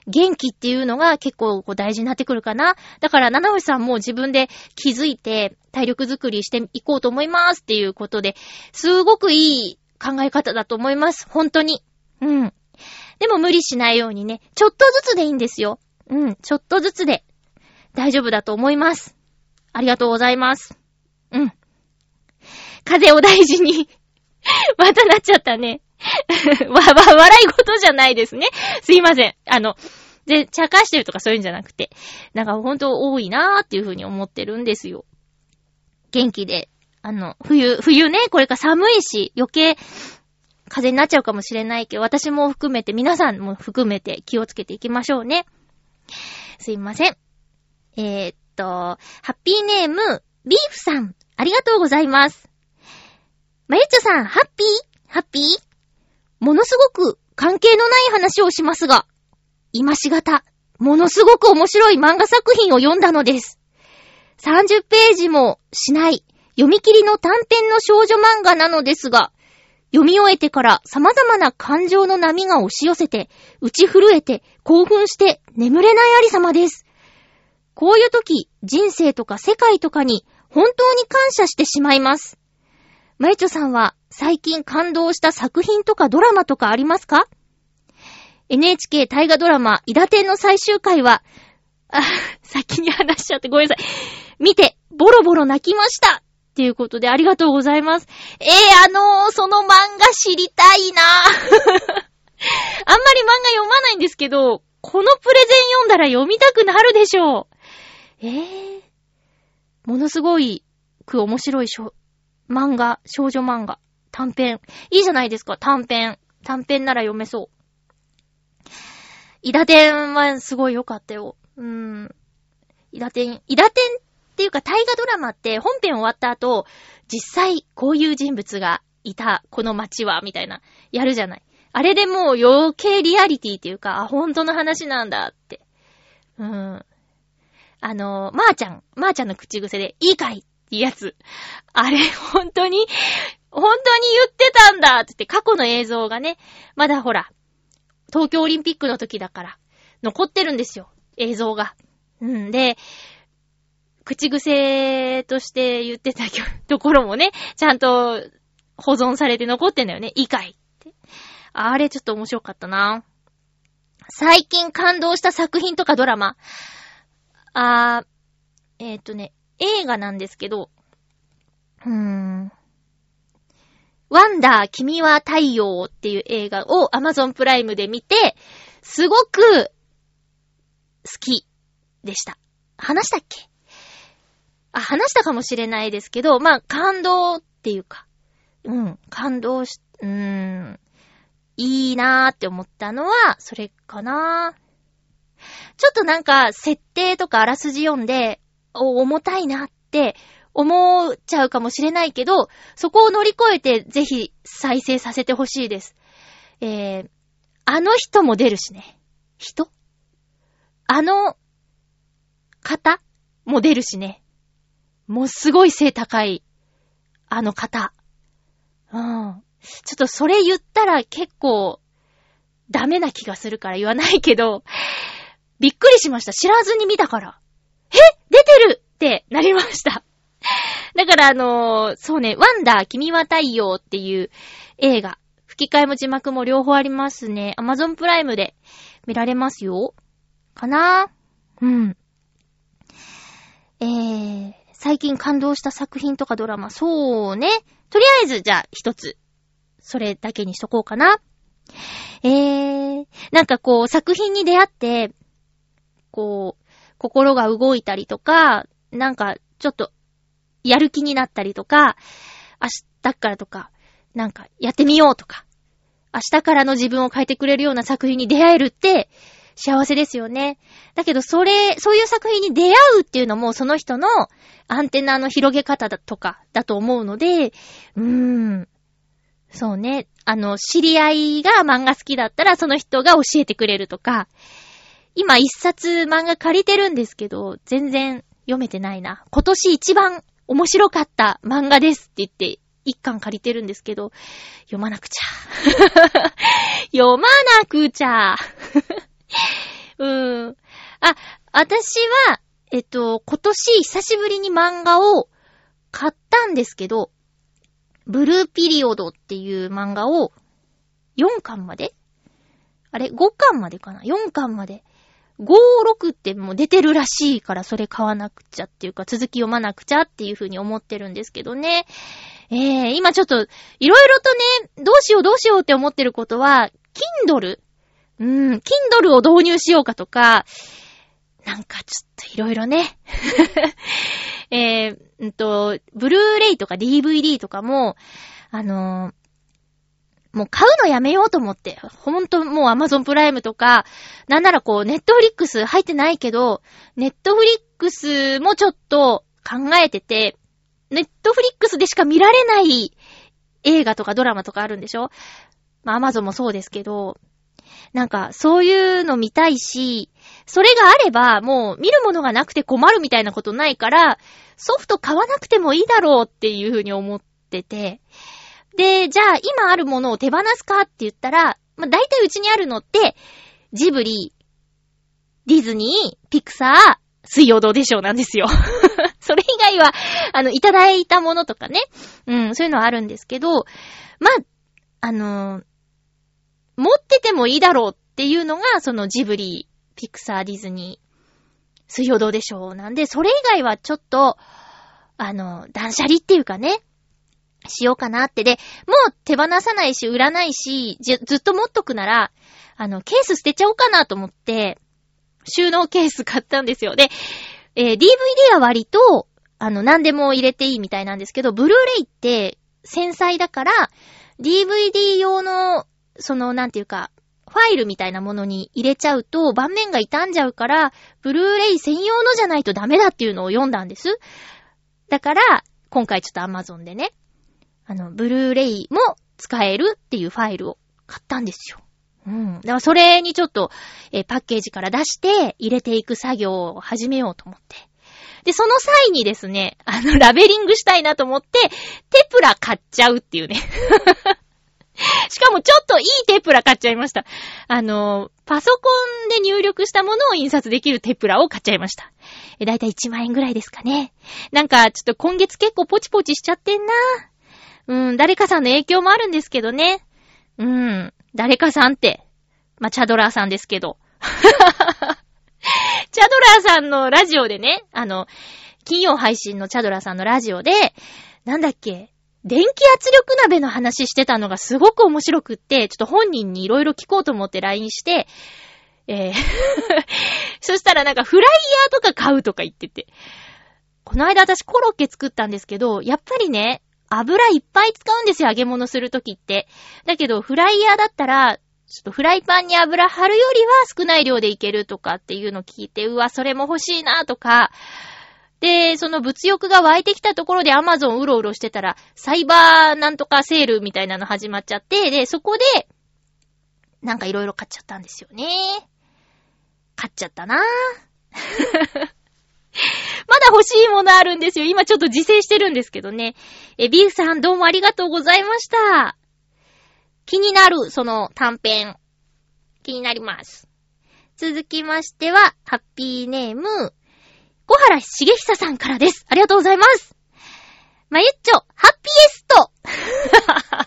元気っていうのが結構こう大事になってくるかな。だから、七星さんも自分で気づいて体力づくりしていこうと思いますっていうことで、すごくいい考え方だと思います。本当に。うん。でも無理しないようにね、ちょっとずつでいいんですよ。うん、ちょっとずつで大丈夫だと思います。ありがとうございます。うん。風を大事に。またなっちゃったね。わ、わ、笑い事じゃないですね。すいません。あの、で、茶化してるとかそういうんじゃなくて、なんかほんと多いなーっていうふうに思ってるんですよ。元気で。あの、冬、冬ね、これから寒いし、余計、風になっちゃうかもしれないけど、私も含めて、皆さんも含めて気をつけていきましょうね。すいません。えー、っと、ハッピーネーム、ビーフさん、ありがとうございます。まゆっちょさん、ハッピー？ハッピー？ものすごく関係のない話をしますが、今しがた、ものすごく面白い漫画作品を読んだのです。30ページもしない、読み切りの短編の少女漫画なのですが、読み終えてから様々な感情の波が押し寄せて、打ち震えて、興奮して、眠れないありさまです。こういう時、人生とか世界とかに本当に感謝してしまいます。まゆちょさんは最近感動した作品とかドラマとかありますか ?NHK 大河ドラマ、イダテンの最終回は、あ、先に話しちゃってごめんなさい。見て、ボロボロ泣きましたっていうことでありがとうございます。えー、あのー、その漫画知りたいな あんまり漫画読まないんですけど、このプレゼン読んだら読みたくなるでしょう。えー、ものすごいく面白いしょ漫画、少女漫画、短編。いいじゃないですか、短編。短編なら読めそう。イダテンはすごい良かったよ。うーん。イダテン、イダテンっていうか大河ドラマって本編終わった後、実際こういう人物がいた、この街は、みたいな、やるじゃない。あれでもう余計リアリティっていうか、あ、本当の話なんだって。うーん。あの、まー、ちゃん、まー、ちゃんの口癖で、いいかいっていやつ。あれ、本当に、本当に言ってたんだってって過去の映像がね、まだほら、東京オリンピックの時だから、残ってるんですよ。映像が。うんで、口癖として言ってた ところもね、ちゃんと保存されて残ってんだよね。いいかいって。あれちょっと面白かったな。最近感動した作品とかドラマ。あー、えっ、とね、映画なんですけど、うーん。ワンダー君は太陽っていう映画を Amazon プライムで見て、すごく好きでした。話したっけ？あ、話したかもしれないですけど、まあ、感動っていうか、うん、感動し、うーん、いいなーって思ったのは、それかなちょっとなんか、設定とかあらすじ読んで、お、重たいなって思っちゃうかもしれないけど、そこを乗り越えてぜひ再生させてほしいです。えー、あの人も出るしね。人？あの方も出るしね。もうすごい背高い、あの方。うん。ちょっとそれ言ったら結構ダメな気がするから言わないけど、びっくりしました。知らずに見たから。え出てるってなりました。だからあのーそうね、ワンダー君は太陽っていう映画、吹き替えも字幕も両方ありますね。アマゾンプライムで見られますよ。かな？うん。えー、最近感動した作品とかドラマ、そうね。とりあえず、じゃあ、一つ。それだけにしとこうかな。えー、なんかこう、作品に出会って、こう、心が動いたりとか、なんか、ちょっと、やる気になったりとか、明日からとか、なんか、やってみようとか、明日からの自分を変えてくれるような作品に出会えるって、幸せですよね。だけど、それ、そういう作品に出会うっていうのも、その人のアンテナの広げ方だとか、だと思うので、うーん。そうね。あの、知り合いが漫画好きだったら、その人が教えてくれるとか、今一冊漫画借りてるんですけど、全然読めてないな。今年一番面白かった漫画ですって言って、一巻借りてるんですけど、読まなくちゃ。読まなくちゃ。うん。あ、私は、えっと、今年久しぶりに漫画を買ったんですけど、ブルーピリオドっていう漫画を4巻まで？あれ ?5 巻までかな ?4 巻まで。5、6ってもう出てるらしいからそれ買わなくちゃっていうか続き読まなくちゃっていう風に思ってるんですけどね。えー、今ちょっといろいろとね、どうしようどうしようって思ってることは、Kindle? うん、Kindle を導入しようかとか、なんかちょっといろいろね。えー、うんと、ブルーレイとか DVD とかも、あのーもう買うのやめようと思って。ほんともう Amazon プライムとか、なんならこう、ネットフリックス入ってないけど、ネットフリックスもちょっと考えてて、ネットフリックスでしか見られない映画とかドラマとかあるんでしょ？まあ Amazon もそうですけど、なんかそういうの見たいし、それがあればもう見るものがなくて困るみたいなことないから、ソフト買わなくてもいいだろうっていうふうに思ってて、で、じゃあ今あるものを手放すかって言ったら、まあ、大体うちにあるのって、ジブリ、ディズニー、ピクサー、水曜どうでしょうなんですよ。それ以外は、あの、いただいたものとかね。うん、そういうのはあるんですけど、まあ、あのー持っててもいいだろうっていうのが、そのジブリ、ピクサー、ディズニー、水曜どうでしょうなんで、それ以外はちょっと、あの、断捨離っていうかね、しようかなって。で、もう手放さないし、売らないし、じずっと持っとくなら、あの、ケース捨てちゃおうかなと思って、収納ケース買ったんですよ。で、えー DVD は割と、あの、何でも入れていいみたいなんですけど、ブルーレイって繊細だから、DVD 用の、その、なんていうか、ファイルみたいなものに入れちゃうと、盤面が傷んじゃうから、ブルーレイ専用のじゃないとダメだっていうのを読んだんです。だから、今回ちょっと Amazon でね、あの、ブルーレイも使えるっていうファイルを買ったんですよ。うん。だからそれにちょっと、えーパッケージから出して入れていく作業を始めようと思って。で、その際にですね、あの、ラベリングしたいなと思って、テプラ買っちゃうっていうね。しかもちょっといいテプラ買っちゃいました。あの、パソコンで入力したものを印刷できるテプラを買っちゃいました。え、だいたい1万円ぐらいですかね。なんか、ちょっと今月結構ポチポチしちゃってんな。うん、誰かさんの影響もあるんですけどね。うん、誰かさんって。まあ、チャドラーさんですけど。チャドラーさんのラジオでね、あの、金曜配信のチャドラーさんのラジオで、なんだっけ、電気圧力鍋の話してたのがすごく面白くって、ちょっと本人にいろいろ聞こうと思って LINE して、えー そしたらなんかフライヤーとか買うとか言ってて。この間私コロッケ作ったんですけど、やっぱりね、油いっぱい使うんですよ、揚げ物するときって。だけど、フライヤーだったら、ちょっとフライパンに油貼るよりは少ない量でいけるとかっていうの聞いて、うわ、それも欲しいなとか、で、その物欲が湧いてきたところでアマゾンうろうろしてたら、サイバーなんとかセールみたいなの始まっちゃって、で、そこで、なんかいろいろ買っちゃったんですよね。買っちゃったなぁ。まだ欲しいものあるんですよ。今ちょっと自制してるんですけどね。え、ビーフさんどうもありがとうございました。気になる、その短編。気になります。続きましては、ハッピーネーム、小原茂久さんからです。ありがとうございます。まゆっちょ、ハッピーエスト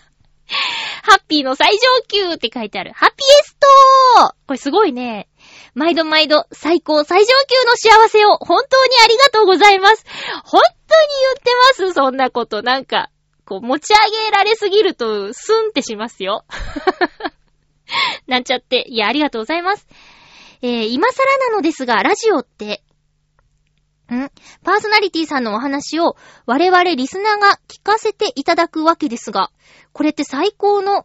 ハッピーの最上級って書いてある。ハッピーエストこれすごいね。毎度毎度最高最上級の幸せを本当にありがとうございます。本当に言ってますそんなこと。なんか、こう持ち上げられすぎるとスンってしますよ。なんちゃって。いや、ありがとうございます。えー、今更なのですが、ラジオってん？パーソナリティさんのお話を我々リスナーが聞かせていただくわけですが、これって最高の、ん？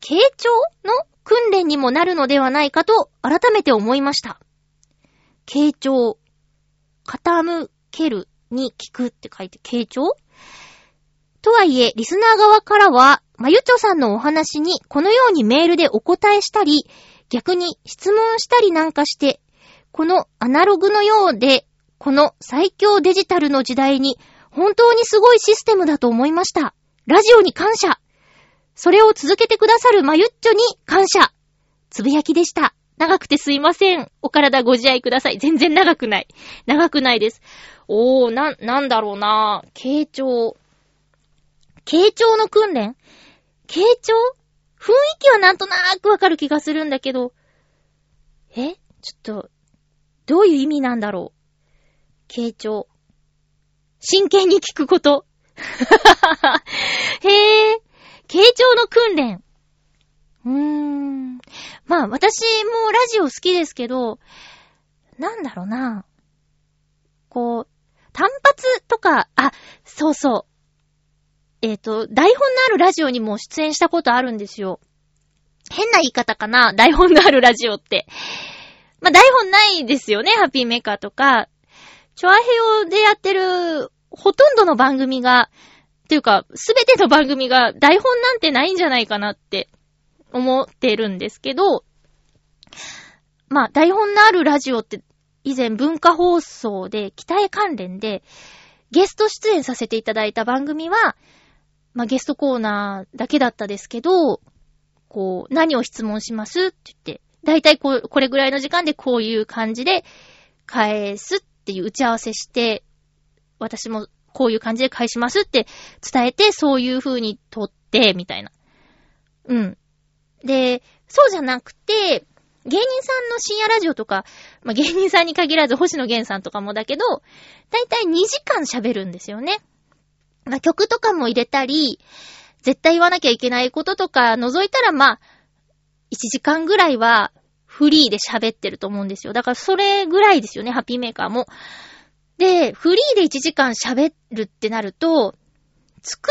傾聴の訓練にもなるのではないかと改めて思いました。傾聴。傾けるに聞くって書いて傾聴とはいえ、リスナー側からは、まゆちょさんのお話にこのようにメールでお答えしたり、逆に質問したりなんかして、このアナログのようでこの最強デジタルの時代に本当にすごいシステムだと思いました。ラジオに感謝。それを続けてくださるまゆっちょに感謝。つぶやきでした。長くてすいません。お体ご自愛ください。全然長くない。長くないです。おー、な、なんだろうな傾聴。傾聴の訓練？傾聴？雰囲気はなんとなーくわかる気がするんだけど、え？ちょっと、どういう意味なんだろう？傾聴。真剣に聞くこと。へえ、傾聴の訓練。うーん。まあ、私もラジオ好きですけど、なんだろうな。こう、単発とか、あ、そうそう。えっ、ー、と、台本のあるラジオにも出演したことあるんですよ。変な言い方かな台本のあるラジオって。まあ、台本ないですよね、ハッピーメーカーとか。チョアヘヨでやってるほとんどの番組が、というか、すべての番組が台本なんてないんじゃないかなって思ってるんですけど、まあ、台本のあるラジオって以前文化放送で、北へ関連で、ゲスト出演させていただいた番組は、まあ、ゲストコーナーだけだったですけど、こう、何を質問しますって言って、だいたいこう、これぐらいの時間でこういう感じで返すっていう打ち合わせして、私もこういう感じで返しますって伝えて、そういう風に撮って、みたいな。うん。で、そうじゃなくて、芸人さんの深夜ラジオとか、まあ、芸人さんに限らず星野源さんとかもだけど、だいたい2時間喋るんですよね。まあ、曲とかも入れたり、絶対言わなきゃいけないこととか覗いたらまあ、1時間ぐらいはフリーで喋ってると思うんですよ。だからそれぐらいですよね、ハッピーメーカーも。で、フリーで1時間喋るってなると、作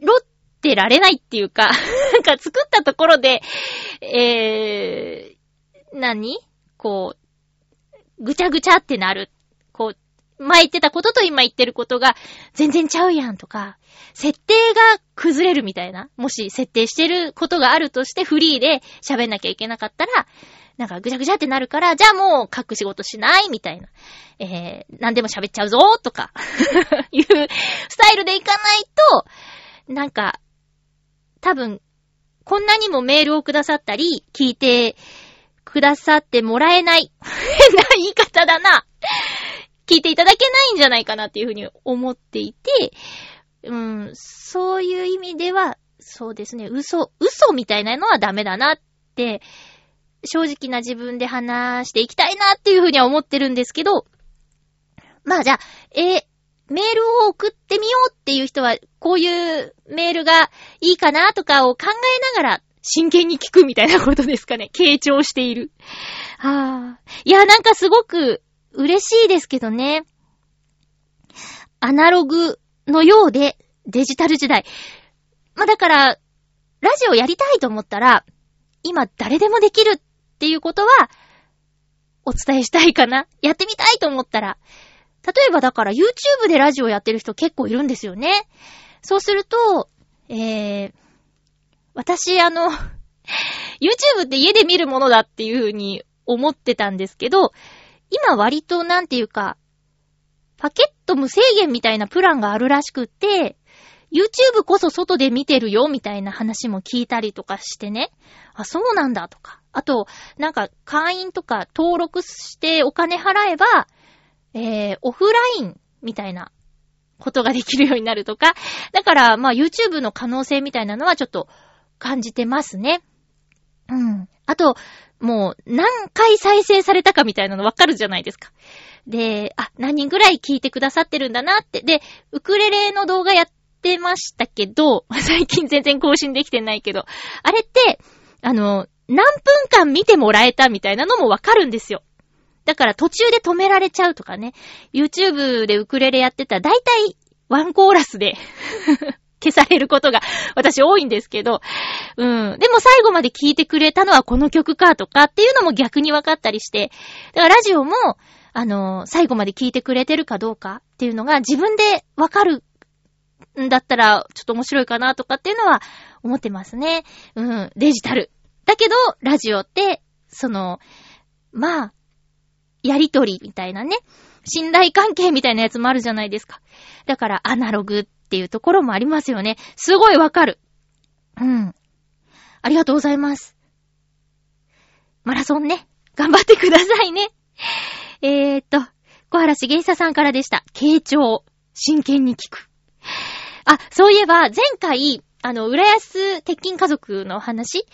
ろってられないっていうか なんか作ったところで、えー、何？こう、ぐちゃぐちゃってなる。こう、前言ってたことと今言ってることが全然ちゃうやんとか、設定が崩れるみたいな。もし設定してることがあるとしてフリーで喋んなきゃいけなかったら、なんかぐちゃぐちゃってなるから、じゃあもう書く仕事しないみたいな。えー、何でも喋っちゃうぞとか いうスタイルでいかないと、なんか、多分、こんなにもメールをくださったり、聞いてくださってもらえない。変な言い方だな。聞いていただけないんじゃないかなっていうふうに思っていて、うん、そういう意味では、そうですね、嘘、嘘みたいなのはダメだなって、正直な自分で話していきたいなっていうふうには思ってるんですけど、まあじゃあ、えーメールを送ってみようっていう人は、こういうメールがいいかなとかを考えながら、真剣に聞くみたいなことですかね。傾聴している。はあ。いや、なんかすごく嬉しいですけどね。アナログのようでデジタル時代。まあ、だから、ラジオやりたいと思ったら、今誰でもできるっていうことは、お伝えしたいかな。やってみたいと思ったら。例えばだから YouTube でラジオやってる人結構いるんですよね。そうすると、えー、私あの、YouTube って家で見るものだっていう風に思ってたんですけど、今割となんていうか、パケット無制限みたいなプランがあるらしくって、YouTube こそ外で見てるよみたいな話も聞いたりとかしてね。あ、そうなんだとか。あと、なんか会員とか登録してお金払えば、えー、オフラインみたいなことができるようになるとか。だから、まあ YouTube の可能性みたいなのはちょっと感じてますね。うん。あと、もう何回再生されたかみたいなのわかるじゃないですか。で、あ、何人ぐらい聞いてくださってるんだなって。で、ウクレレの動画やってましたけど、最近全然更新できてないけど、あれって、あの、何分間見てもらえたみたいなのもわかるんですよ。だから途中で止められちゃうとかね。YouTube でウクレレやってたら大体ワンコーラスで 消されることが私多いんですけど、うん。でも最後まで聞いてくれたのはこの曲かとかっていうのも逆に分かったりして、だからラジオも、あの、最後まで聞いてくれてるかどうかっていうのが自分で分かるんだったらちょっと面白いかなとかっていうのは思ってますね。うん。デジタル。だけど、ラジオって、その、まあ、やりとりみたいなね。信頼関係みたいなやつもあるじゃないですか。だから、アナログっていうところもありますよね。すごいわかる。うん。ありがとうございます。マラソンね。頑張ってくださいね。えーっと、小原茂久さんからでした。傾聴。真剣に聞く。あ、そういえば、前回、あの、浦安鉄筋家族の話、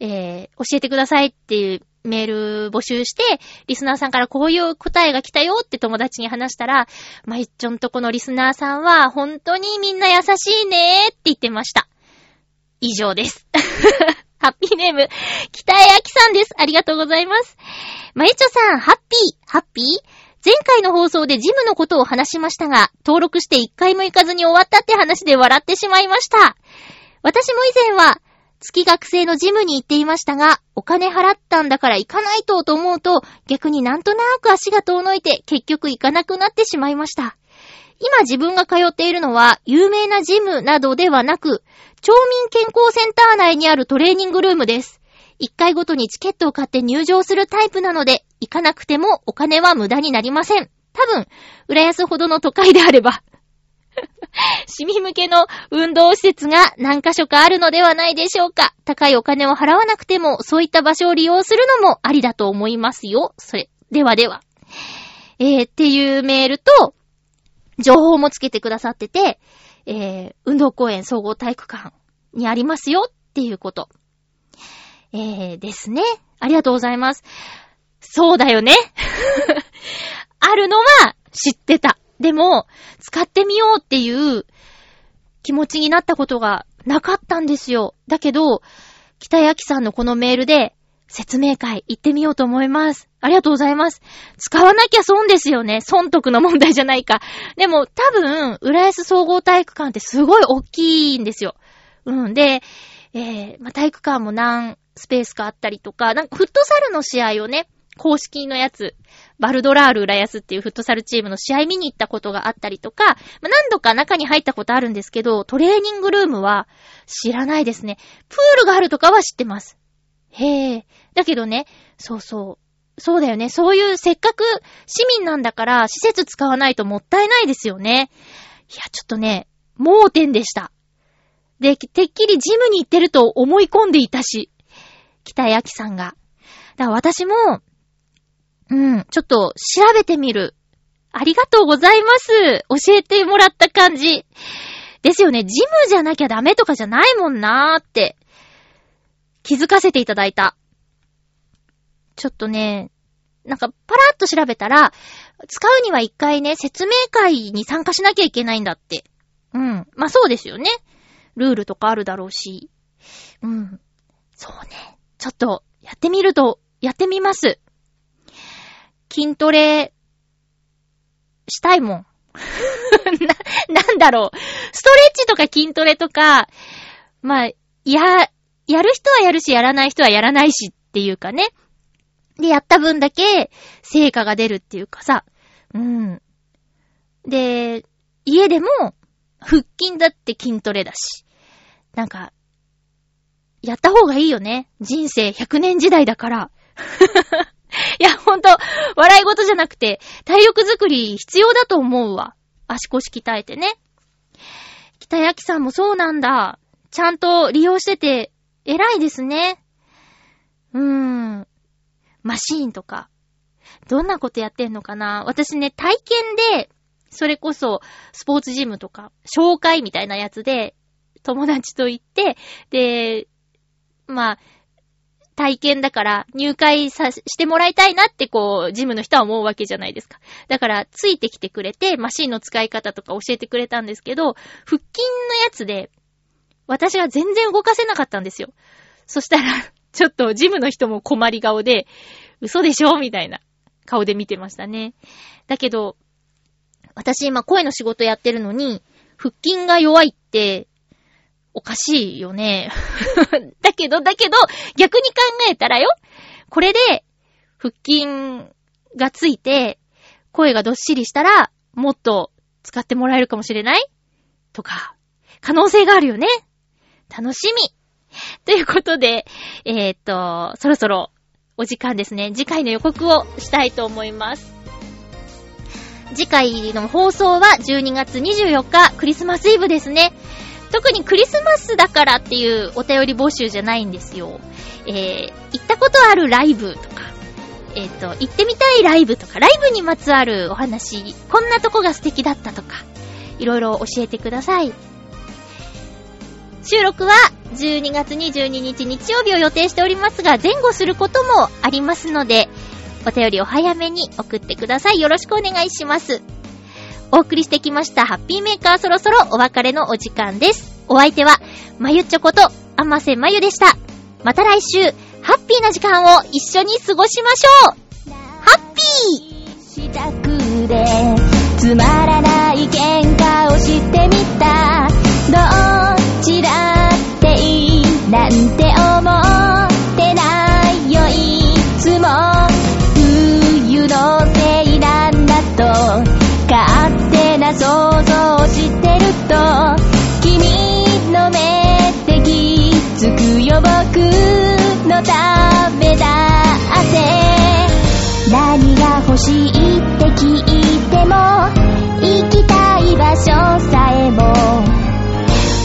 えー、教えてくださいっていうメール募集して、リスナーさんからこういう答えが来たよって友達に話したら、まいっちょんとこのリスナーさんは本当にみんな優しいねーって言ってました。以上です。ハッピーネーム、北江明さんです。ありがとうございます。まゆちょさん、ハッピー、ハッピー？前回の放送でジムのことを話しましたが、登録して一回も行かずに終わったって話で笑ってしまいました。私も以前は、月学生のジムに行っていましたが、お金払ったんだから行かないとと思うと、逆になんとなく足が遠のいて、結局行かなくなってしまいました。今自分が通っているのは、有名なジムなどではなく、町民健康センター内にあるトレーニングルームです。一回ごとにチケットを買って入場するタイプなので、行かなくてもお金は無駄になりません。多分、浦安ほどの都会であれば、市民向けの運動施設が何箇所かあるのではないでしょうか。高いお金を払わなくても、そういった場所を利用するのもありだと思いますよ。それ、ではでは。えー、っていうメールと、情報もつけてくださってて、えー、運動公園総合体育館にありますよっていうこと。えー、ですね。ありがとうございます。そうだよね。あるのは知ってた。でも、使ってみようっていう気持ちになったことがなかったんですよ。だけど、北焼さんのこのメールで説明会行ってみようと思います。ありがとうございます。使わなきゃ損ですよね。損得の問題じゃないか。でも多分、浦安総合体育館ってすごい大きいんですよ。うん。で、えー、ま、体育館も何スペースかあったりとか、なんかフットサルの試合をね、公式のやつ、バルドラール浦安っていうフットサルチームの試合見に行ったことがあったりとか、まあ、何度か中に入ったことあるんですけど、トレーニングルームは知らないですね。プールがあるとかは知ってます。へえ。だけどね、そうそう。そうだよね。そういうせっかく市民なんだから施設使わないともったいないですよね。いや、ちょっとね、盲点でした。で、てっきりジムに行ってると思い込んでいたし、北谷明さんが。だから私も、うん、ちょっと調べてみる。ありがとうございます。教えてもらった感じ。ですよね。ジムじゃなきゃダメとかじゃないもんなーって、気づかせていただいた。ちょっとね、なんかパラッと調べたら、使うには一回ね、説明会に参加しなきゃいけないんだって。うん。まあそうですよね。ルールとかあるだろうし。うん。そうね。ちょっと、やってみると、やってみます。筋トレ、したいもん。な、なんだろう。ストレッチとか筋トレとか、まあ、や、やる人はやるし、やらない人はやらないしっていうかね。で、やった分だけ成果が出るっていうかさ。うん。で、家でも、腹筋だって筋トレだし。なんか、やった方がいいよね。人生100年時代だから。いや、ほんと、笑い事じゃなくて、体力づくり必要だと思うわ。足腰鍛えてね。北焼さんもそうなんだ。ちゃんと利用してて、偉いですね。うーん。マシーンとか。どんなことやってんのかな私ね、体験で、それこそ、スポーツジムとか、紹介みたいなやつで、友達と行って、で、まあ、体験だから入会さ、してもらいたいなってこう、ジムの人は思うわけじゃないですか。だから、ついてきてくれて、マシンの使い方とか教えてくれたんですけど、腹筋のやつで、私が全然動かせなかったんですよ。そしたら、ちょっとジムの人も困り顔で、嘘でしょみたいな顔で見てましたね。だけど、私今声の仕事やってるのに、腹筋が弱いって、おかしいよね。だけど、だけど、逆に考えたらよ。これで、腹筋がついて、声がどっしりしたら、もっと使ってもらえるかもしれない？とか、可能性があるよね。楽しみ。ということで、えー、っと、そろそろお時間ですね。次回の予告をしたいと思います。次回の放送は12月24日、クリスマスイブですね。特にクリスマスだからっていうお便り募集じゃないんですよ。えー、行ったことあるライブとか、えっ、と、行ってみたいライブとか、ライブにまつわるお話、こんなとこが素敵だったとか、いろいろ教えてください。収録は12月22日日曜日を予定しておりますが、前後することもありますので、お便りを早めに送ってください。よろしくお願いします。お送りしてきましたハッピーメーカーそろそろお別れのお時間です。お相手は、まゆちょこと、あませまゆでした。また来週、ハッピーな時間を一緒に過ごしましょうハッピーしたくでつまらない喧嘩をしてみたどちらっていい？なんてが欲しいって聞いても行きたい場所さえも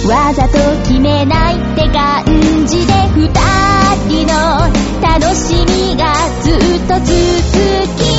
わざと決めないって感じで二人の楽しみがずっと続き